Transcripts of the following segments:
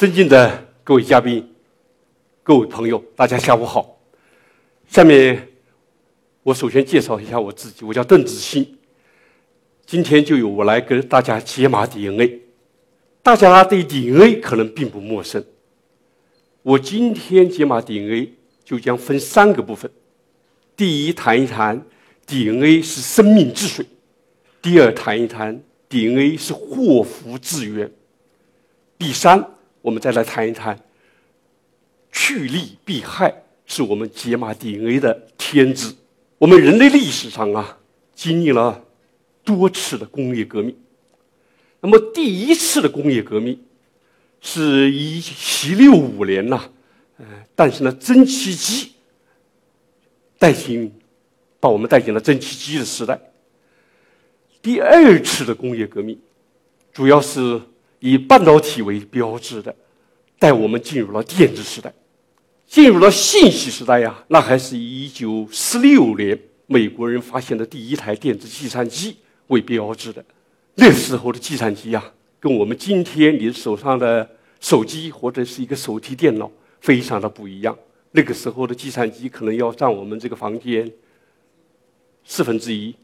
尊敬的各位嘉宾、各位朋友，大家下午好。下面我首先介绍一下我自己，我叫邓子欣。今天就由我来跟大家解码 DNA。大家对 DNA 可能并不陌生。我今天解码 DNA 就将分三个部分：第一，谈一谈 DNA 是生命之水；第二，谈一谈 DNA 是祸福之源；第三，我们再来谈一谈趋利避害是我们解码 DNA 的天职。我们人类历史上啊，经历了多次的工业革命。那么第一次的工业革命是一七六五年呐，呃，诞生了蒸汽机，带进把我们带进了蒸汽机的时代。第二次的工业革命，主要是以半导体为标志的，带我们进入了电子时代，进入了信息时代呀。那还是一九四六年美国人发现的第一台电子计算机为标志的。那时候的计算机呀，跟我们今天你手上的手机或者是一个手提电脑非常的不一样。那个时候的计算机可能要占我们这个房间四分之一，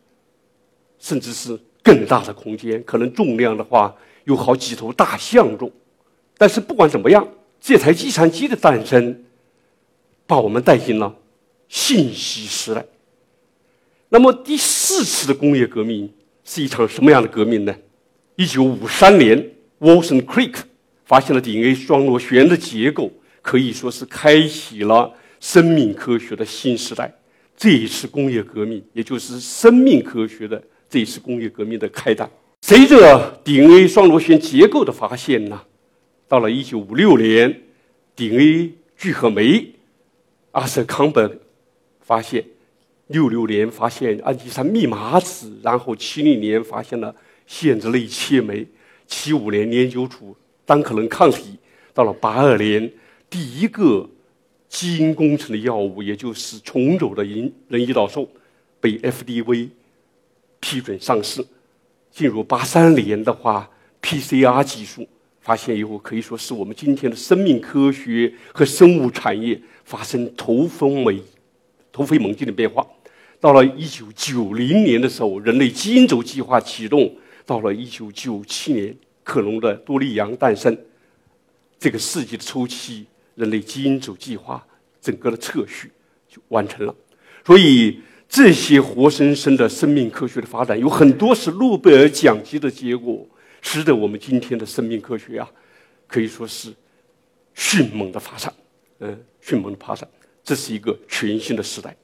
甚至是更大的空间，可能重量的话有好几头大象重。但是不管怎么样，这台计算机的诞生，把我们带进了信息时代。那么第四次的工业革命。是一场什么样的革命呢？一九五三年，Watson Crick 发现了 DNA 双螺旋的结构，可以说是开启了生命科学的新时代。这一次工业革命，也就是生命科学的这一次工业革命的开端。随着 DNA 双螺旋结构的发现呢，到了一九五六年，DNA 聚合酶，阿瑟康本发现。六六年发现氨基酸密码子，然后七零年发现了限制类切酶，七五年研究出单克隆抗体，到了八二年，第一个基因工程的药物，也就是重组的人人胰岛素，被 FDA 批准上市。进入八三年的话，PCR 技术发现以后，可以说是我们今天的生命科学和生物产业发生突飞猛突飞猛进的变化。到了一九九零年的时候，人类基因轴计划启动；到了一九九七年，克隆的多利羊诞生。这个世纪的初期，人类基因轴计划整个的测序就完成了。所以，这些活生生的生命科学的发展，有很多是诺贝尔奖级的结果，使得我们今天的生命科学啊，可以说是迅猛的发展。嗯，迅猛的发展，这是一个全新的时代。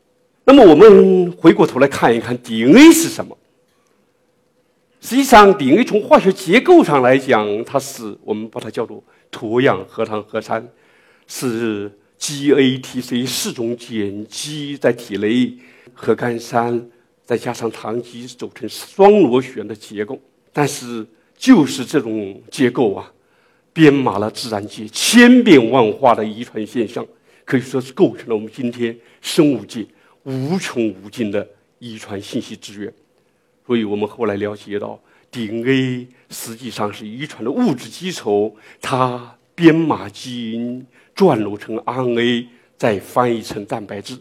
那么我们回过头来看一看 DNA 是什么？实际上，DNA 从化学结构上来讲，它是我们把它叫做脱氧核糖核酸，是 GATC 四种碱基在体内核苷酸再加上糖基组成双螺旋的结构。但是，就是这种结构啊，编码了自然界千变万化的遗传现象，可以说是构成了我们今天生物界。无穷无尽的遗传信息资源，所以我们后来了解到，DNA 实际上是遗传的物质基础，它编码基因，转录成 RNA，再翻译成蛋白质，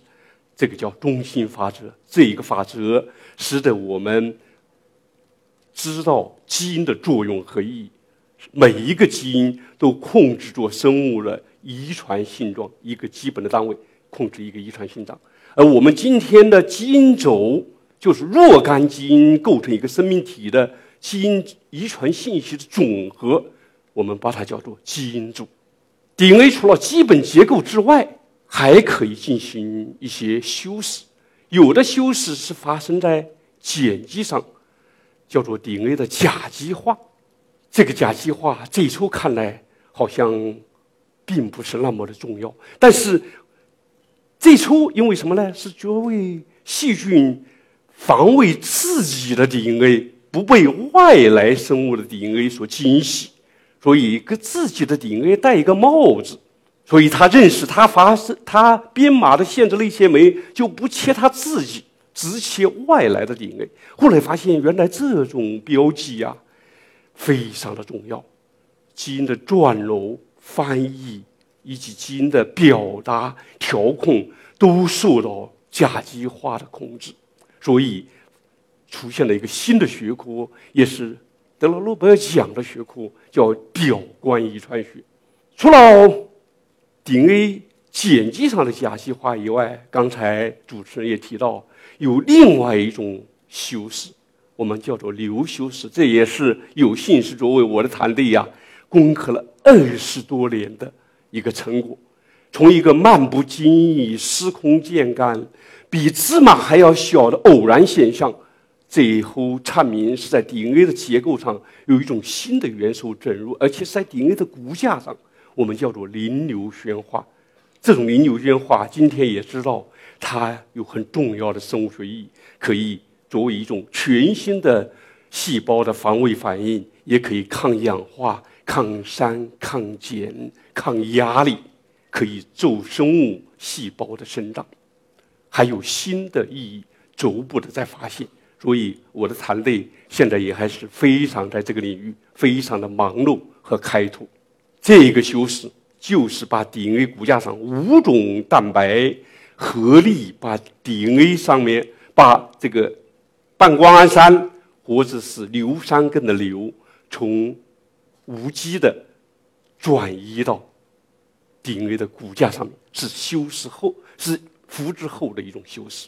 这个叫中心法则。这一个法则使得我们知道基因的作用和意义，每一个基因都控制着生物的遗传性状，一个基本的单位，控制一个遗传性状。而我们今天的基因轴就是若干基因构成一个生命体的基因遗传信息的总和，我们把它叫做基因组。DNA 除了基本结构之外，还可以进行一些修饰。有的修饰是发生在碱基上，叫做 DNA 的甲基化。这个甲基化最初看来好像并不是那么的重要，但是。最初因为什么呢？是作为细菌防卫自己的 DNA，不被外来生物的 DNA 所侵袭，所以给自己的 DNA 戴一个帽子。所以他认识他发生他编码的限制类切酶就不切他自己，只切外来的 DNA。后来发现原来这种标记呀非常的重要，基因的转录、翻译以及基因的表达调控都受到甲基化的控制，所以出现了一个新的学科，也是得了诺贝尔奖的学科，叫表观遗传学。除了 DNA 碱基上的甲基化以外，刚才主持人也提到，有另外一种修饰，我们叫做流修饰，这也是有幸是作为我的团队呀。攻克了二十多年的一个成果，从一个漫不经意、司空见惯、比芝麻还要小的偶然现象，最后阐明是在 DNA 的结构上有一种新的元素整入，而且是在 DNA 的骨架上，我们叫做磷硫煊化。这种磷硫煊化，今天也知道它有很重要的生物学意义，可以作为一种全新的细胞的防卫反应，也可以抗氧化。抗酸、抗碱、抗压力，可以助生物细胞的生长，还有新的意义逐步的在发现。所以我的团队现在也还是非常在这个领域非常的忙碌和开拓。这个修饰就是把 DNA 骨架上五种蛋白合力，把 DNA 上面把这个半胱氨酸或者是硫酸根的硫从无机的转移到 DNA 的骨架上面，是修饰后，是复制后的一种修饰。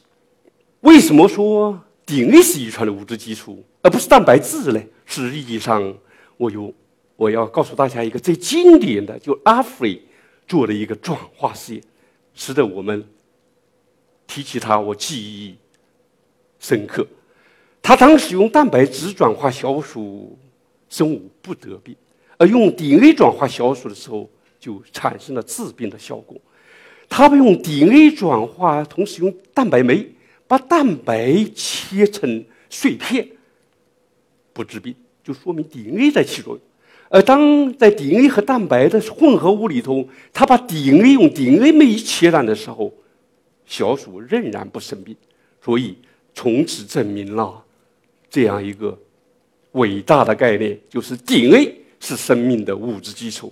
为什么说 DNA 是遗传的物质基础，而不是蛋白质呢？实际上，我有我要告诉大家一个最经典的，就阿弗雷做的一个转化实验，使得我们提起它，我记忆深刻。他当时用蛋白质转化小鼠生物不得病。而用 DNA 转化小鼠的时候，就产生了治病的效果。他们用 DNA 转化，同时用蛋白酶把蛋白切成碎片，不治病，就说明 DNA 在起作用。而当在 DNA 和蛋白的混合物里头，他把 DNA 用 DNA 酶切断的时候，小鼠仍然不生病。所以从此证明了这样一个伟大的概念，就是 DNA。是生命的物质基础，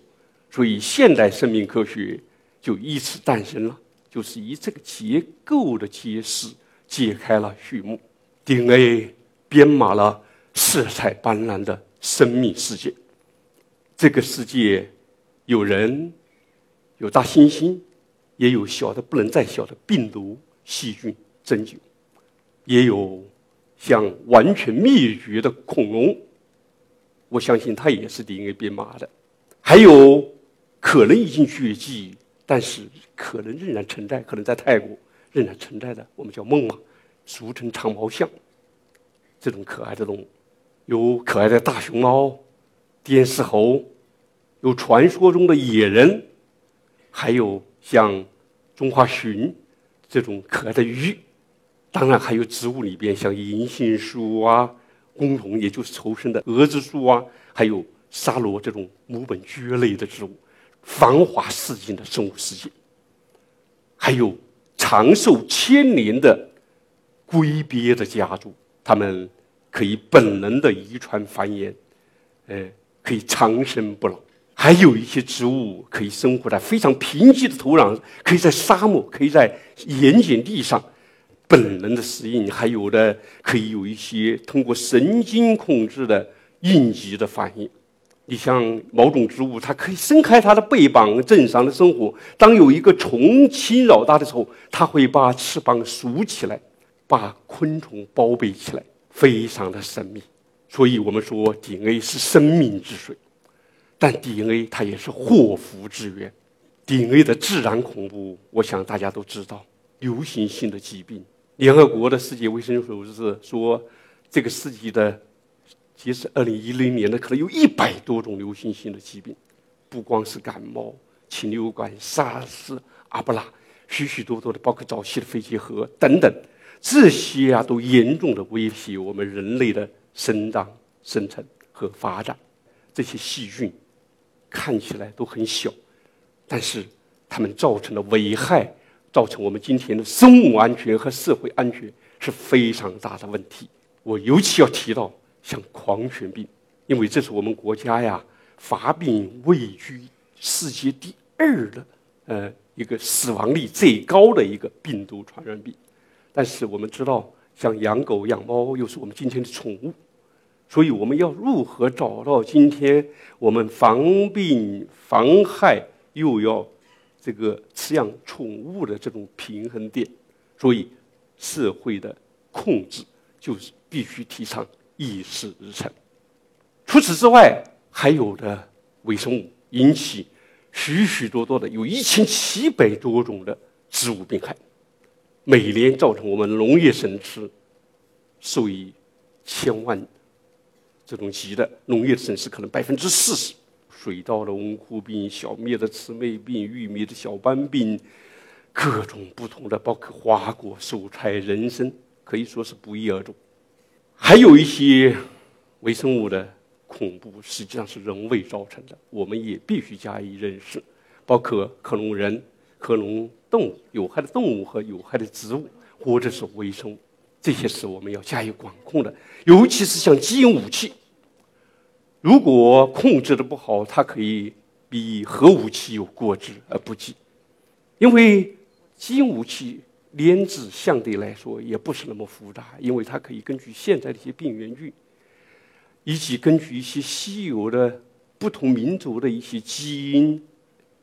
所以现代生命科学就以此诞生了，就是以这个结构的揭示揭开了序幕。DNA 编码了色彩斑斓的生命世界，这个世界有人，有大猩猩，也有小的不能再小的病毒、细菌、真菌，也有像完全灭绝的恐龙。我相信它也是 DNA 编码的，还有可能已经绝迹，但是可能仍然存在，可能在泰国仍然存在的，我们叫猛犸，俗称长毛象，这种可爱的动物，有可爱的大熊猫、滇石猴，有传说中的野人，还有像中华鲟这种可爱的鱼，当然还有植物里边像银杏树啊。公虫，也就是抽生的蛾子树啊，还有沙罗这种母本蕨类的植物，繁华似锦的生物世界，还有长寿千年的龟鳖的家族，它们可以本能的遗传繁衍，呃，可以长生不老。还有一些植物可以生活在非常贫瘠的土壤，可以在沙漠，可以在盐碱地上。本能的适应，还有的可以有一些通过神经控制的应急的反应。你像某种植物，它可以伸开它的背膀，正常的生活。当有一个虫侵扰它的时候，它会把翅膀竖起来，把昆虫包围起来，非常的神秘。所以我们说 DNA 是生命之水，但 DNA 它也是祸福之源。DNA 的自然恐怖，我想大家都知道，流行性的疾病。联合国的世界卫生组织说，这个世纪的，其实二零一零年的，可能有一百多种流行性的疾病，不光是感冒、禽流感、SARS、阿布拉，许许多多的，包括早期的肺结核等等，这些啊，都严重的威胁我们人类的生长、生存和发展。这些细菌看起来都很小，但是它们造成的危害。造成我们今天的生物安全和社会安全是非常大的问题。我尤其要提到像狂犬病，因为这是我们国家呀发病位居世界第二的呃一个死亡率最高的一个病毒传染病。但是我们知道，像养狗养猫又是我们今天的宠物，所以我们要如何找到今天我们防病防害又要这个饲养宠物的这种平衡点？所以社会的控制就是必须提倡议事日程。除此之外，还有的微生物引起许许多多的有一千七百多种的植物病害。每年造成我们农业损失数以千万这种级的农业损失，可能百分之四十。水稻的温枯病、小麦的赤霉病、玉米的小斑病，各种不同的，包括花果、蔬菜、人参，可以说是不一而终。还有一些微生物的恐怖，实际上是人为造成的，我们也必须加以认识，包括克隆人。克隆动物、有害的动物和有害的植物，或者是微生物，这些是我们要加以管控的。尤其是像基因武器，如果控制的不好，它可以比核武器有过之而不及。因为基因武器炼制相对来说也不是那么复杂，因为它可以根据现在的一些病原菌，以及根据一些稀有的不同民族的一些基因。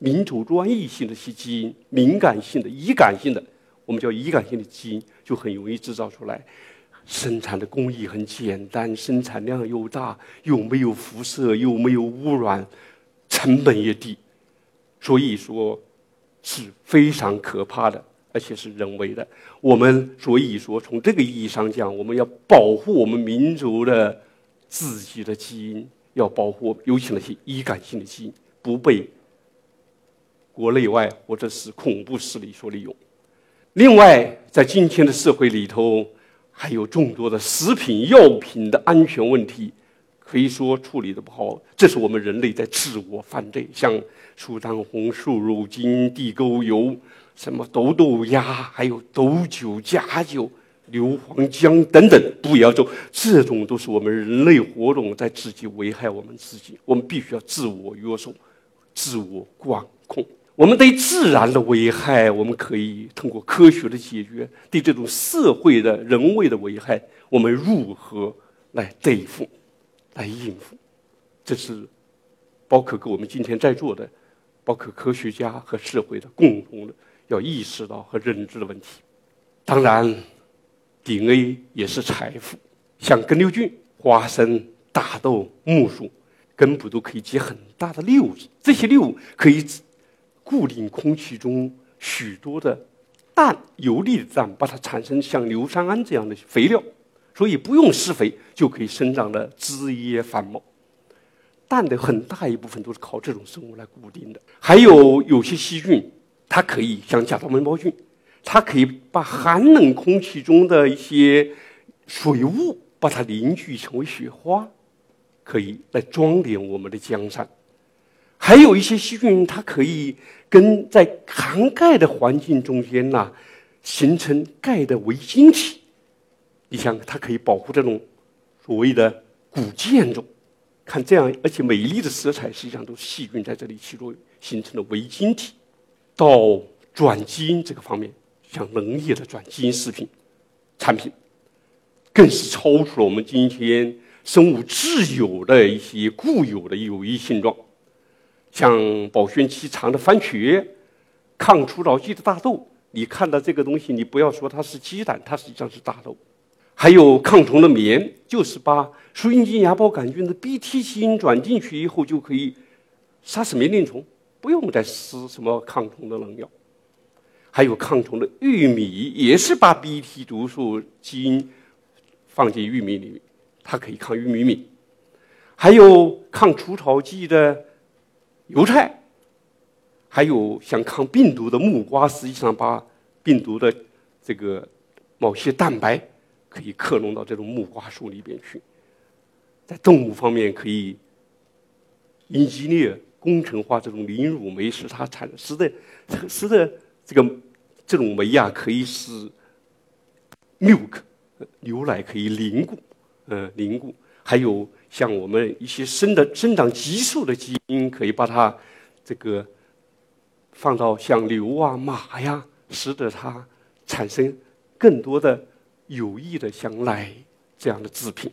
民族专一性的一些基因，敏感性的、易感性的，我们叫易感性的基因，就很容易制造出来。生产的工艺很简单，生产量又大，又没有辐射，又没有污染，成本也低，所以说是非常可怕的，而且是人为的。我们所以说，从这个意义上讲，我们要保护我们民族的自己的基因，要保护，尤其那些易感性的基因不被。国内外或者是恐怖势力所利用。另外，在今天的社会里头，还有众多的食品药品的安全问题，可以说处理的不好。这是我们人类在自我犯罪，像苏丹红瘦肉精、地沟油、什么豆豆芽，还有毒酒、假酒、硫磺浆等等，不要做，这种都是我们人类活动在自己危害我们自己。我们必须要自我约束、自我管控。我们对自然的危害，我们可以通过科学的解决；对这种社会的人为的危害，我们如何来对付、来应付？这是包括跟我们今天在座的，包括科学家和社会的共同的要意识到和认知的问题。当然，DNA 也是财富，像根瘤菌、花生、大豆、木薯根部都可以结很大的瘤子，这些瘤可以。固定空气中许多的氮游离的氮，把它产生像硫酸铵这样的肥料，所以不用施肥就可以生长的枝叶繁茂。氮的很大一部分都是靠这种生物来固定的。还有有些细菌，它可以像甲状胞菌，它可以把寒冷空气中的一些水雾把它凝聚成为雪花，可以来装点我们的江山。还有一些细菌，它可以跟在含钙的环境中间呐，形成钙的微晶体。你想，它可以保护这种所谓的古建筑。看这样，而且美丽的色彩，实际上都是细菌在这里起作用形成的微晶体。到转基因这个方面，像农业的转基因食品产品，更是超出了我们今天生物自有的一些固有的有益性状。像保鲜期长的番茄，抗除草剂的大豆，你看到这个东西，你不要说它是鸡蛋，它实际上是大豆。还有抗虫的棉，就是把舒阴菌芽孢杆菌的 Bt 基因转进去以后，就可以杀死棉铃虫，不用再施什么抗虫的农药。还有抗虫的玉米，也是把 Bt 毒素基因放进玉米里，它可以抗玉米敏。还有抗除草剂的。油菜，还有像抗病毒的木瓜，实际上把病毒的这个某些蛋白可以克隆到这种木瓜树里边去。在动物方面，可以因激烈工程化这种凝乳酶，使它产使得使得这个这种酶呀，可以使 milk 牛奶可以凝固，呃，凝固。还有像我们一些生的生长激素的基因，可以把它这个放到像牛啊、马呀，使得它产生更多的有益的像奶这样的制品。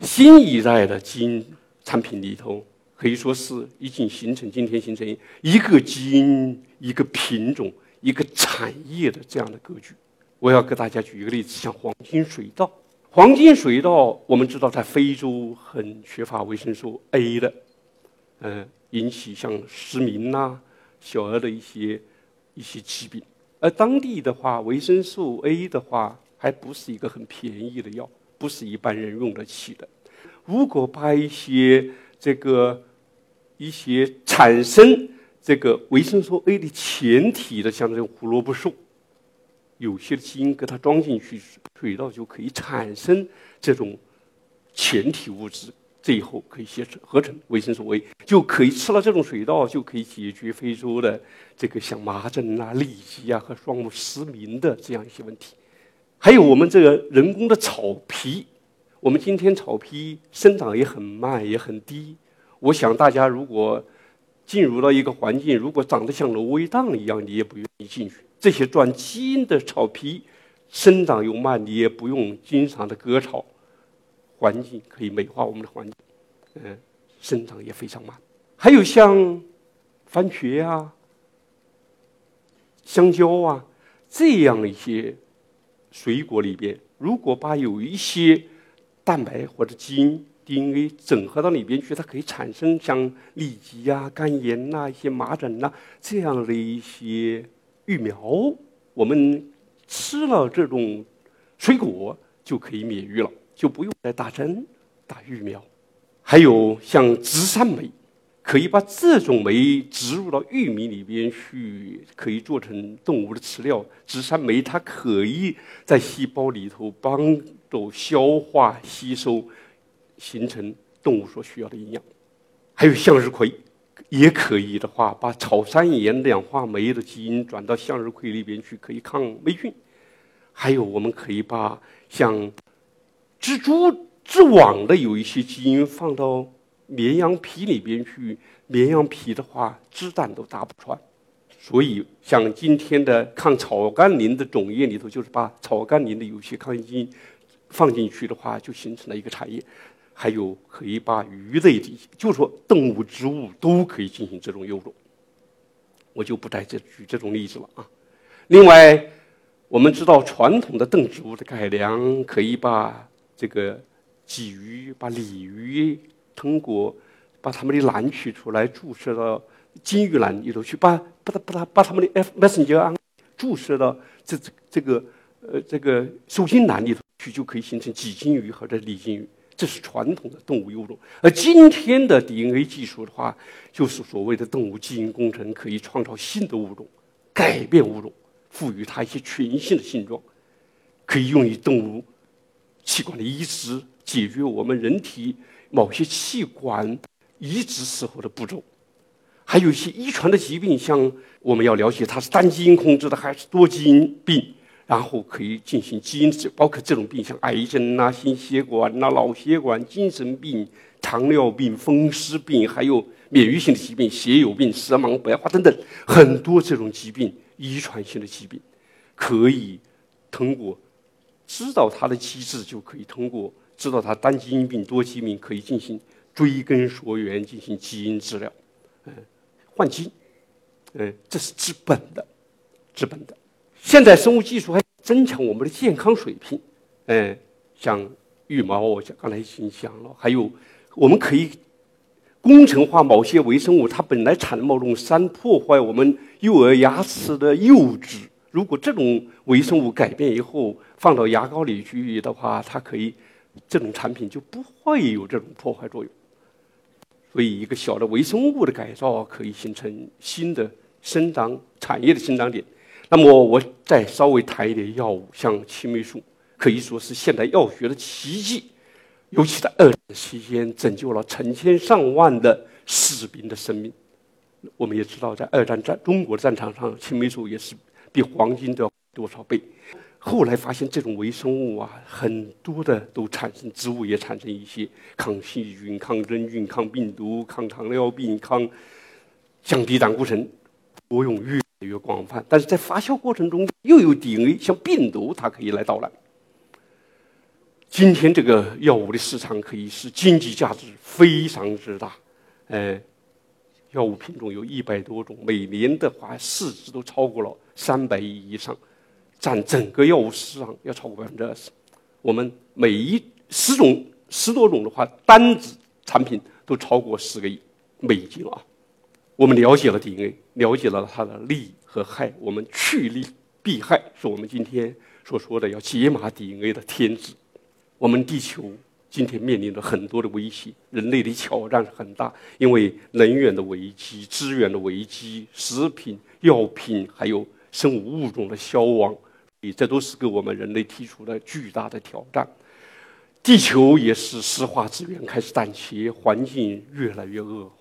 新一代的基因产品里头，可以说是已经形成今天形成一个基因、一个品种、一个产业的这样的格局。我要给大家举一个例子，像黄金水稻。黄金水稻，我们知道在非洲很缺乏维生素 A 的，嗯，引起像失明呐、小儿的一些一些疾病。而当地的话，维生素 A 的话，还不是一个很便宜的药，不是一般人用得起的。如果把一些这个一些产生这个维生素 A 的前体的，像这种胡萝卜素。有些基因给它装进去，水稻就可以产生这种前体物质，最后可以合成合成维生素 A，就可以吃了这种水稻，就可以解决非洲的这个像麻疹啊、痢疾啊和双目失明的这样一些问题。还有我们这个人工的草皮，我们今天草皮生长也很慢，也很低。我想大家如果进入到一个环境，如果长得像芦苇荡一样，你也不愿意进去。这些转基因的草皮生长又慢，你也不用经常的割草，环境可以美化我们的环境，嗯，生长也非常慢。还有像番茄啊、香蕉啊这样一些水果里边，如果把有一些蛋白或者基因 DNA 整合到里边去，它可以产生像痢疾呀、肝炎呐、一些麻疹呐这样的一些。育苗，我们吃了这种水果就可以免疫了，就不用再打针打育苗。还有像植山酶，可以把这种酶植入到玉米里边去，可以做成动物的饲料。植酸酶它可以在细胞里头帮助消化吸收，形成动物所需要的营养。还有向日葵。也可以的话，把草酸盐氧化酶的基因转到向日葵里边去，可以抗霉菌。还有，我们可以把像蜘蛛织网的有一些基因放到绵羊皮里边去，绵羊皮的话，鸡蛋都打不穿。所以，像今天的抗草甘膦的种业里头，就是把草甘膦的有些抗性放进去的话，就形成了一个产业。还有可以把鱼类的，就说动物、植物都可以进行这种诱种，我就不再这举这种例子了啊。另外，我们知道传统的动植物的改良，可以把这个鲫鱼、把鲤鱼通过把它们的卵取出来，注射到金鱼卵里头去，把把它把它把它们的 F messenger 注射到这这这个呃这个受精卵里头去，就可以形成鲫金鱼或者鲤金鱼。这是传统的动物幼种，而今天的 DNA 技术的话，就是所谓的动物基因工程，可以创造新的物种，改变物种，赋予它一些全新的性状，可以用于动物器官的移植，解决我们人体某些器官移植时候的步骤，还有一些遗传的疾病，像我们要了解它是单基因控制的还是多基因病。然后可以进行基因治，包括这种病，像癌症呐、心血管呐、脑血管、精神病、糖尿病、风湿病，还有免疫性的疾病，血友病、色盲、白化等等，很多这种疾病，遗传性的疾病，可以通过知道它的机制，就可以通过知道它单基因病、多基因病，可以进行追根溯源，进行基因治疗，嗯，换基因，嗯，这是治本的，治本的。现在生物技术还增强我们的健康水平，嗯，像羽毛，我刚才已经讲了，还有我们可以工程化某些微生物，它本来产某种酸，破坏我们幼儿牙齿的釉质。如果这种微生物改变以后放到牙膏里去的话，它可以这种产品就不会有这种破坏作用。所以，一个小的微生物的改造可以形成新的生长产业的生长点。那么我再稍微谈一点药物，像青霉素，可以说是现代药学的奇迹，尤其在二战期间拯救了成千上万的士兵的生命。我们也知道，在二战战中国战场上，青霉素也是比黄金的多少倍。后来发现这种微生物啊，很多的都产生，植物也产生一些抗细菌、抗真菌、抗病毒、抗糖尿病、抗降低胆固醇作用越来越广泛，但是在发酵过程中又有 DNA，像病毒它可以来捣乱。今天这个药物的市场可以是经济价值非常之大，呃，药物品种有一百多种，每年的话市值都超过了三百亿以上，占整个药物市场要超过百分之二十。我们每一十种十多种的话，单子产品都超过十个亿美金啊！我们了解了 DNA，了解了它的利和害，我们去利避害，是我们今天所说的要解码 DNA 的天职。我们地球今天面临着很多的威胁，人类的挑战很大，因为能源的危机、资源的危机、食品、药品，还有生物物种的消亡，这都是给我们人类提出了巨大的挑战。地球也是石化资源开始淡缺，环境越来越恶化，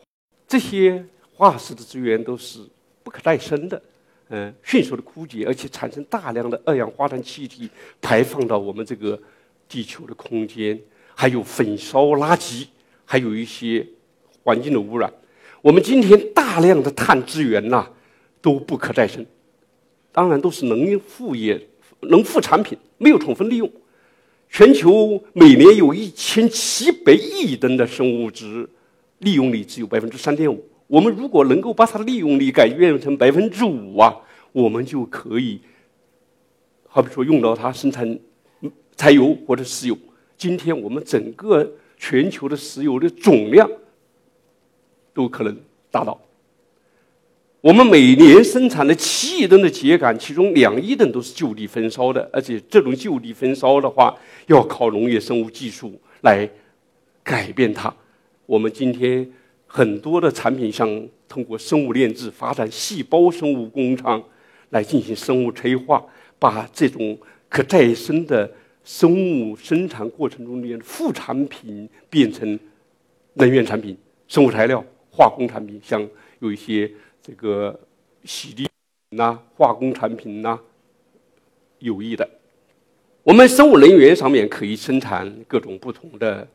这些化石的资源都是不可再生的，嗯，迅速的枯竭，而且产生大量的二氧化碳气体排放到我们这个。地球的空间，还有焚烧垃圾，还有一些环境的污染。我们今天大量的碳资源呐，都不可再生，当然都是能源副业、能副产品，没有充分利用。全球每年有一千七百亿吨的生物质，利用率只有百分之三点五。我们如果能够把它的利用率改变成百分之五啊，我们就可以，好比说用到它生产。柴油或者石油，今天我们整个全球的石油的总量都可能达到。我们每年生产的七亿吨的秸秆，其中两亿吨都是就地焚烧的，而且这种就地焚烧的话，要靠农业生物技术来改变它。我们今天很多的产品，像通过生物炼制发展细胞生物工厂来进行生物催化，把这种可再生的。生物生产过程中的副产品变成能源产品、生物材料、化工产品，像有一些这个洗涤呐、化工产品呐，有益的。我们生物能源上面可以生产各种不同的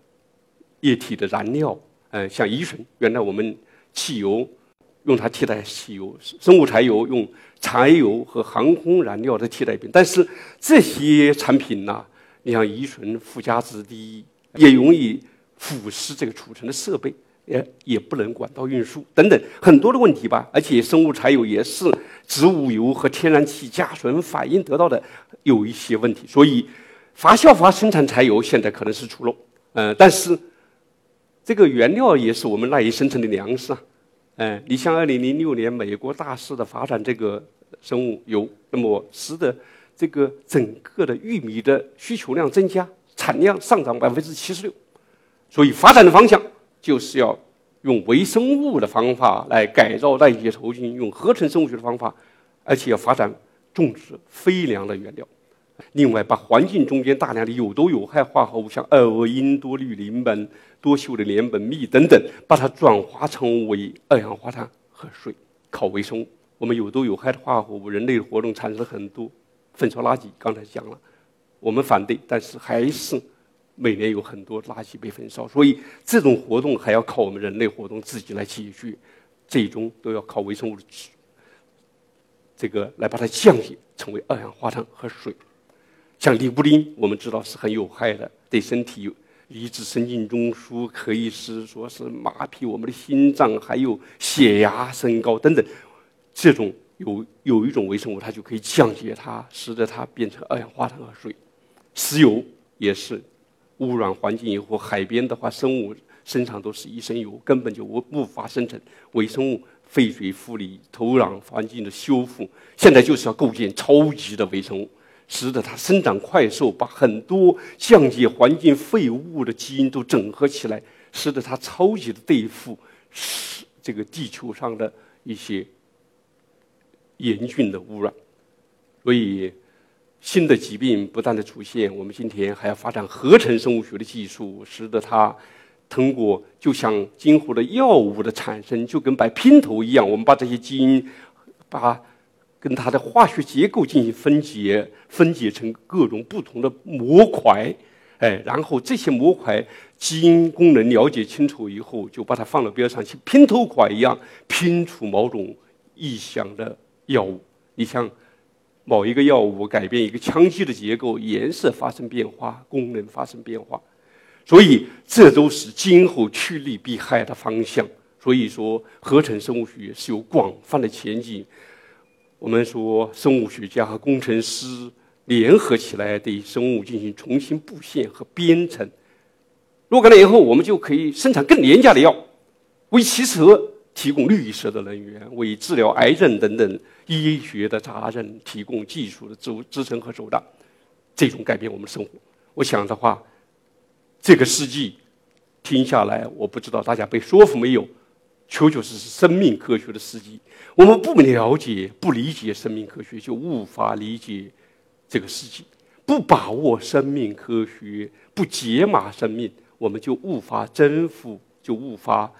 液体的燃料，嗯，像乙醇，原来我们汽油用它替代汽油，生物柴油用柴油和航空燃料的替代品，但是这些产品呢？你像乙醇附加值低，也容易腐蚀这个储存的设备，也也不能管道运输等等很多的问题吧。而且生物柴油也是植物油和天然气加醇反应得到的有一些问题，所以发酵法生产柴油现在可能是出路。嗯，但是这个原料也是我们赖以生存的粮食啊。嗯，你像二零零六年美国大肆的发展这个生物油，那么使得。这个整个的玉米的需求量增加，产量上涨百分之七十六，所以发展的方向就是要用微生物的方法来改造代谢途径，用合成生物学的方法，而且要发展种植非粮的原料。另外，把环境中间大量的有毒有害化合物，像二恶英、多氯邻苯、多溴的联苯醚等等，把它转化成为二氧化碳和水，靠微生物。我们有毒有害的化合物，人类活动产生很多。焚烧垃圾，刚才讲了，我们反对，但是还是每年有很多垃圾被焚烧，所以这种活动还要靠我们人类活动自己来解决，最终都要靠微生物的这个来把它降解成为二氧化碳和水。像尼古丁，我们知道是很有害的，对身体有抑制神经中枢，可以是说是麻痹我们的心脏，还有血压升高等等，这种。有有一种微生物，它就可以降解它，使得它变成二氧化碳和水。石油也是污染环境以后，海边的话，生物身上都是一身油，根本就无无法生成微生物。废水处理、土壤环境的修复，现在就是要构建超级的微生物，使得它生长快速，把很多降解环境废物的基因都整合起来，使得它超级的对付这个地球上的一些。严峻的污染，所以新的疾病不断的出现。我们今天还要发展合成生物学的技术，使得它通过就像今后的药物的产生，就跟摆拼图一样，我们把这些基因把跟它的化学结构进行分解，分解成各种不同的模块，哎，然后这些模块基因功能了解清楚以后，就把它放到边上去拼头块一样拼出某种意想的药物。你像某一个药物改变一个羟基的结构，颜色发生变化，功能发生变化，所以这都是今后趋利避害的方向。所以说，合成生物学是有广泛的前景。我们说，生物学家和工程师联合起来对生物进行重新布线和编程。若干年以后，我们就可以生产更廉价的药，为汽车提供绿色的能源，为治疗癌症等等医学的杂症提供技术的支支撑和手段。这种改变我们生活，我想的话，这个世纪听下来，我不知道大家被说服没有。确确实实生命科学的世纪，我们不了解、不理解生命科学，就无法理解这个世纪；不把握生命科学，不解码生命，我们就无法征服，就无法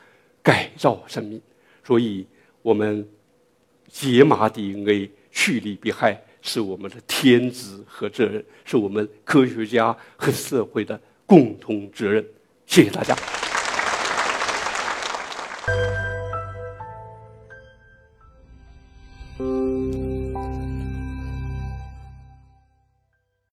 改造生命。所以我们解码 dna 趋利避害是我们的天职和责任是我们科学家和社会的共同责任。谢谢大家。